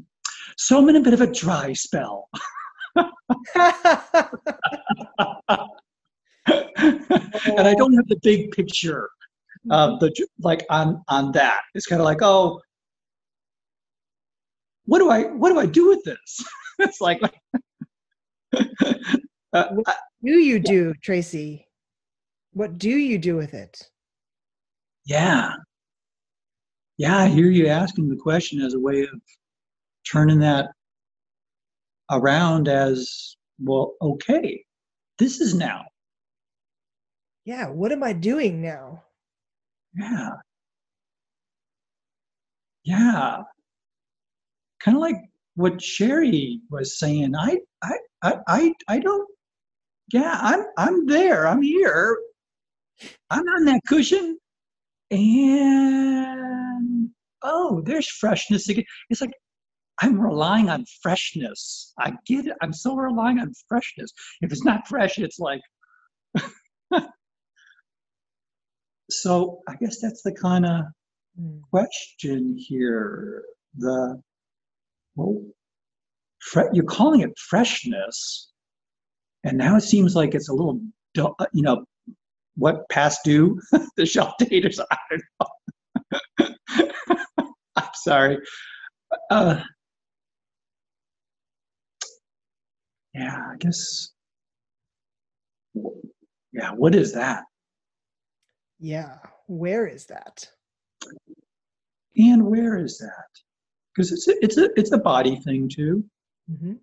so I'm in a bit of a dry spell. and I don't have the big picture of the like on on that. It's kind of like, oh, what do I what do I do with this? it's like, uh, what do you do, Tracy? What do you do with it? Yeah, yeah, I hear you asking the question as a way of turning that around as well okay this is now yeah what am i doing now yeah yeah kind of like what sherry was saying i i i i, I don't yeah i'm i'm there i'm here i'm on that cushion and oh there's freshness again it's like I'm relying on freshness. I get it. I'm so relying on freshness. If it's not fresh, it's like. so I guess that's the kind of mm. question here. The well, fre- you're calling it freshness, and now it seems like it's a little, uh, you know, what past due the shelf date or something. I don't know. I'm sorry. Uh, yeah, I guess. Yeah, what is that? Yeah, where is that? And where is that? Because it's a, it's a it's a body thing too. Mm-hmm.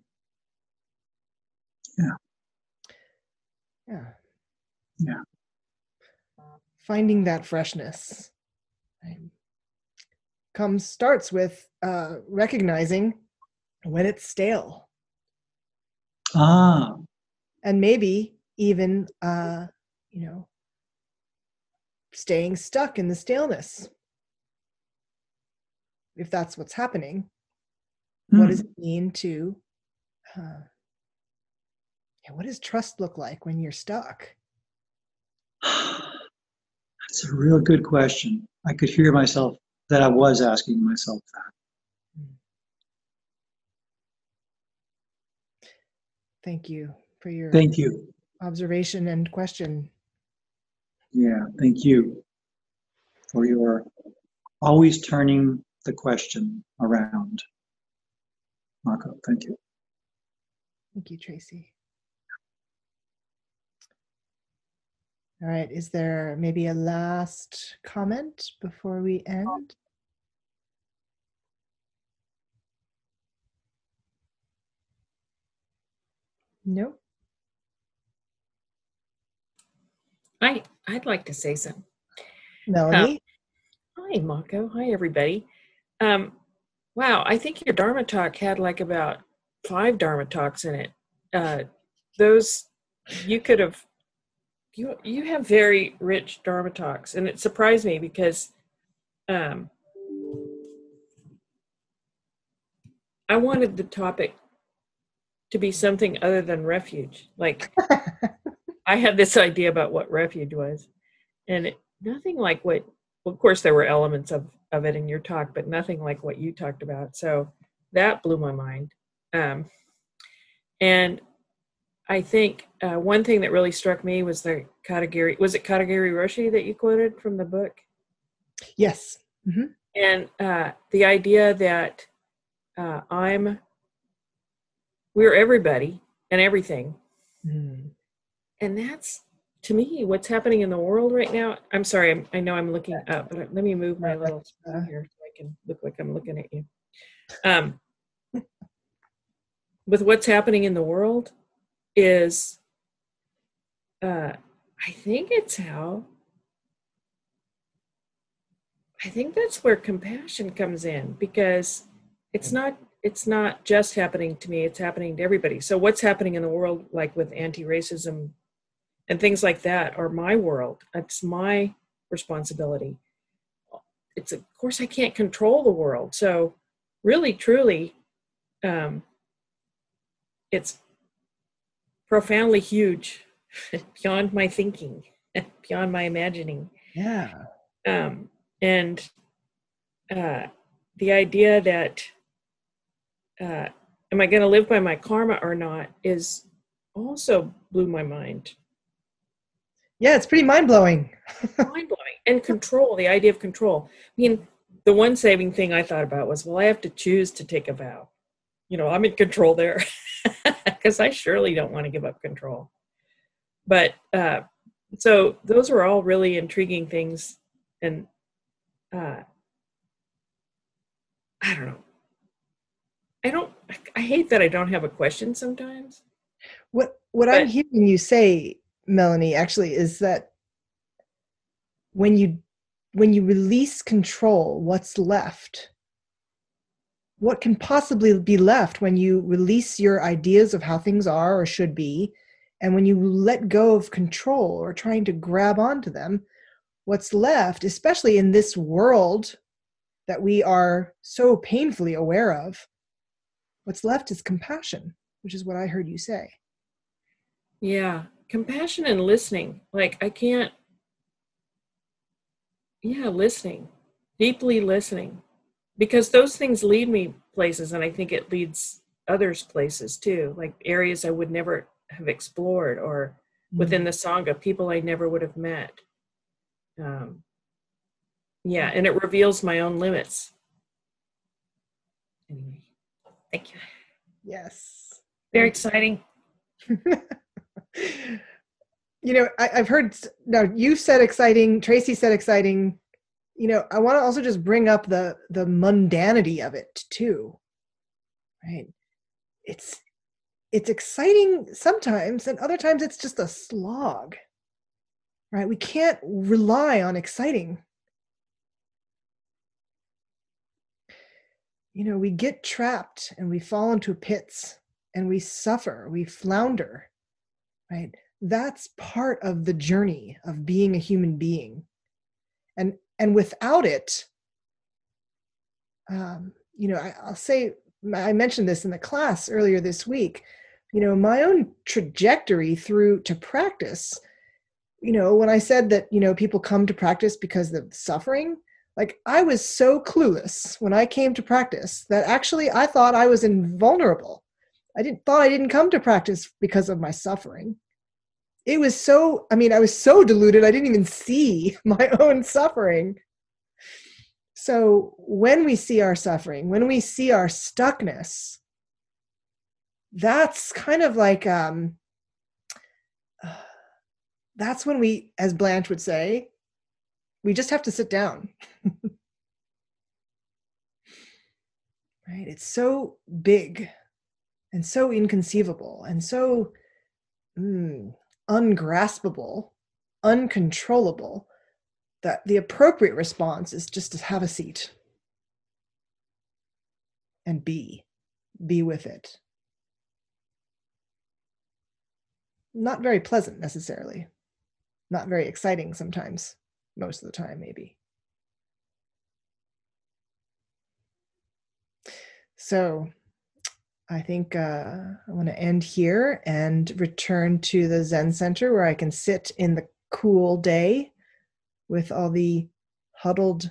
Yeah. Yeah. Yeah. Finding that freshness comes starts with uh, recognizing when it's stale Ah. And maybe even, uh, you know, staying stuck in the staleness. If that's what's happening, what does hmm. it mean to, uh, yeah, what does trust look like when you're stuck? That's a real good question. I could hear myself that I was asking myself that. Thank you for your thank you observation and question. Yeah, thank you for your always turning the question around. Mako, thank you. Thank you, Tracy. All right, is there maybe a last comment before we end? No. I I'd like to say something. Melanie. Uh, hi, Mako. Hi, everybody. Um, wow, I think your Dharma talk had like about five Dharma talks in it. Uh, those you could have you you have very rich Dharma talks, and it surprised me because um, I wanted the topic to be something other than refuge. Like I had this idea about what refuge was, and it, nothing like what well, of course, there were elements of of it in your talk, but nothing like what you talked about. So that blew my mind. Um, and I think uh, one thing that really struck me was the Katagiri. Was it Katagiri Roshi that you quoted from the book? Yes. Mm-hmm. And uh, the idea that uh, I'm, we're everybody and everything. Mm. And that's to me what's happening in the world right now. I'm sorry, I'm, i know I'm looking up, but let me move my little screen here so I can look like I'm looking at you. Um, with what's happening in the world is, uh, I think it's how I think that's where compassion comes in because it's not it's not just happening to me it's happening to everybody so what's happening in the world like with anti-racism and things like that are my world. It's my responsibility. It's of course i can't control the world. So really truly um, it's profoundly huge beyond my thinking beyond my imagining. Yeah. Um, and uh, the idea that uh, am I going to live by my karma or not is also blew my mind. Yeah, it's pretty mind blowing. mind blowing. And control, the idea of control. I mean, the one saving thing I thought about was, well, I have to choose to take a vow. You know, I'm in control there because I surely don't want to give up control. But uh, so those were all really intriguing things. And uh, I don't know. I don't. I hate that I don't have a question sometimes. What What but, I'm hearing you say, Melanie, actually, is that when you when you release control, what's left? What can possibly be left when you release your ideas of how things are or should be, and when you let go of control or trying to grab onto them? what's left, especially in this world that we are so painfully aware of, what's left is compassion, which is what I heard you say. Yeah, compassion and listening. Like, I can't, yeah, listening, deeply listening, because those things lead me places, and I think it leads others places too, like areas I would never have explored, or within mm. the Sangha, people I never would have met. Um, yeah and it reveals my own limits. Anyway thank you. Yes. Very exciting know I, have heard now you said exciting tracy said exciting you know i want to also just bring up the the mundanity of it too right it's it's exciting sometimes and other times it's just a slog right? We can't rely on exciting. You know, we get trapped and we fall into pits and we suffer, we flounder, right? That's part of the journey of being a human being. And, and without it, um, you know, I, I'll say, I mentioned this in the class earlier this week. You know, my own trajectory through to practice you know, when I said that, you know, people come to practice because of suffering, like I was so clueless when I came to practice that actually I thought I was invulnerable. I didn't thought I didn't come to practice because of my suffering. It was so, I mean, I was so deluded I didn't even see my own suffering. So when we see our suffering, when we see our stuckness, that's kind of like um that's when we, as Blanche would say, we just have to sit down. right? It's so big and so inconceivable and so mm, ungraspable, uncontrollable that the appropriate response is just to have a seat and be, be with it. Not very pleasant necessarily not very exciting sometimes, most of the time, maybe. So I think uh, I want to end here and return to the Zen Center where I can sit in the cool day with all the huddled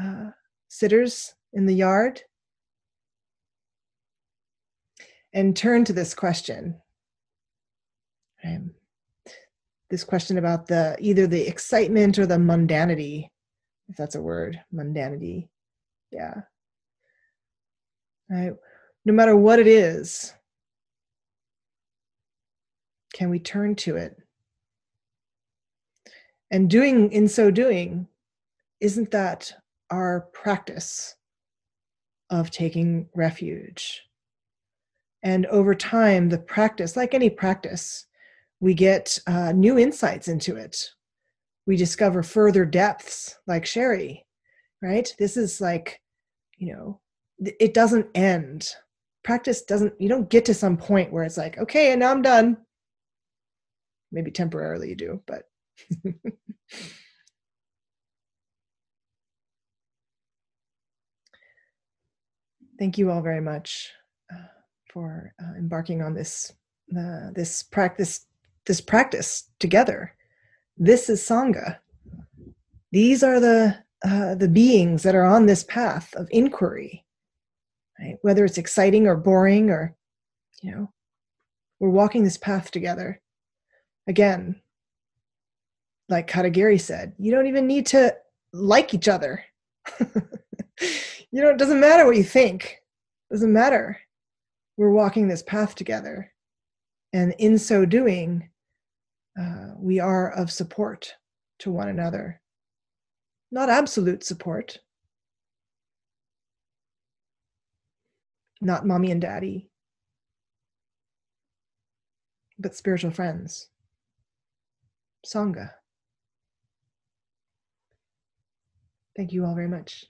uh, sitters in the yard and turn to this question. Um, this question about the either the excitement or the mundanity, if that's a word, mundanity. Yeah. Right. No matter what it is, can we turn to it? And doing in so doing, isn't that our practice of taking refuge? And over time, the practice, like any practice, we get uh, new insights into it. We discover further depths, like Sherry, right? This is like, you know, it doesn't end. Practice doesn't, you don't get to some point where it's like, okay, and now I'm done. Maybe temporarily you do, but. Thank you all very much uh, for uh, embarking on this uh, this practice this practice together. This is Sangha. These are the uh, the beings that are on this path of inquiry. Right? Whether it's exciting or boring or, you know, we're walking this path together. Again, like Katagiri said, you don't even need to like each other. you know, it doesn't matter what you think. It doesn't matter. We're walking this path together. And in so doing, uh, we are of support to one another. Not absolute support, not mommy and daddy, but spiritual friends. Sangha. Thank you all very much.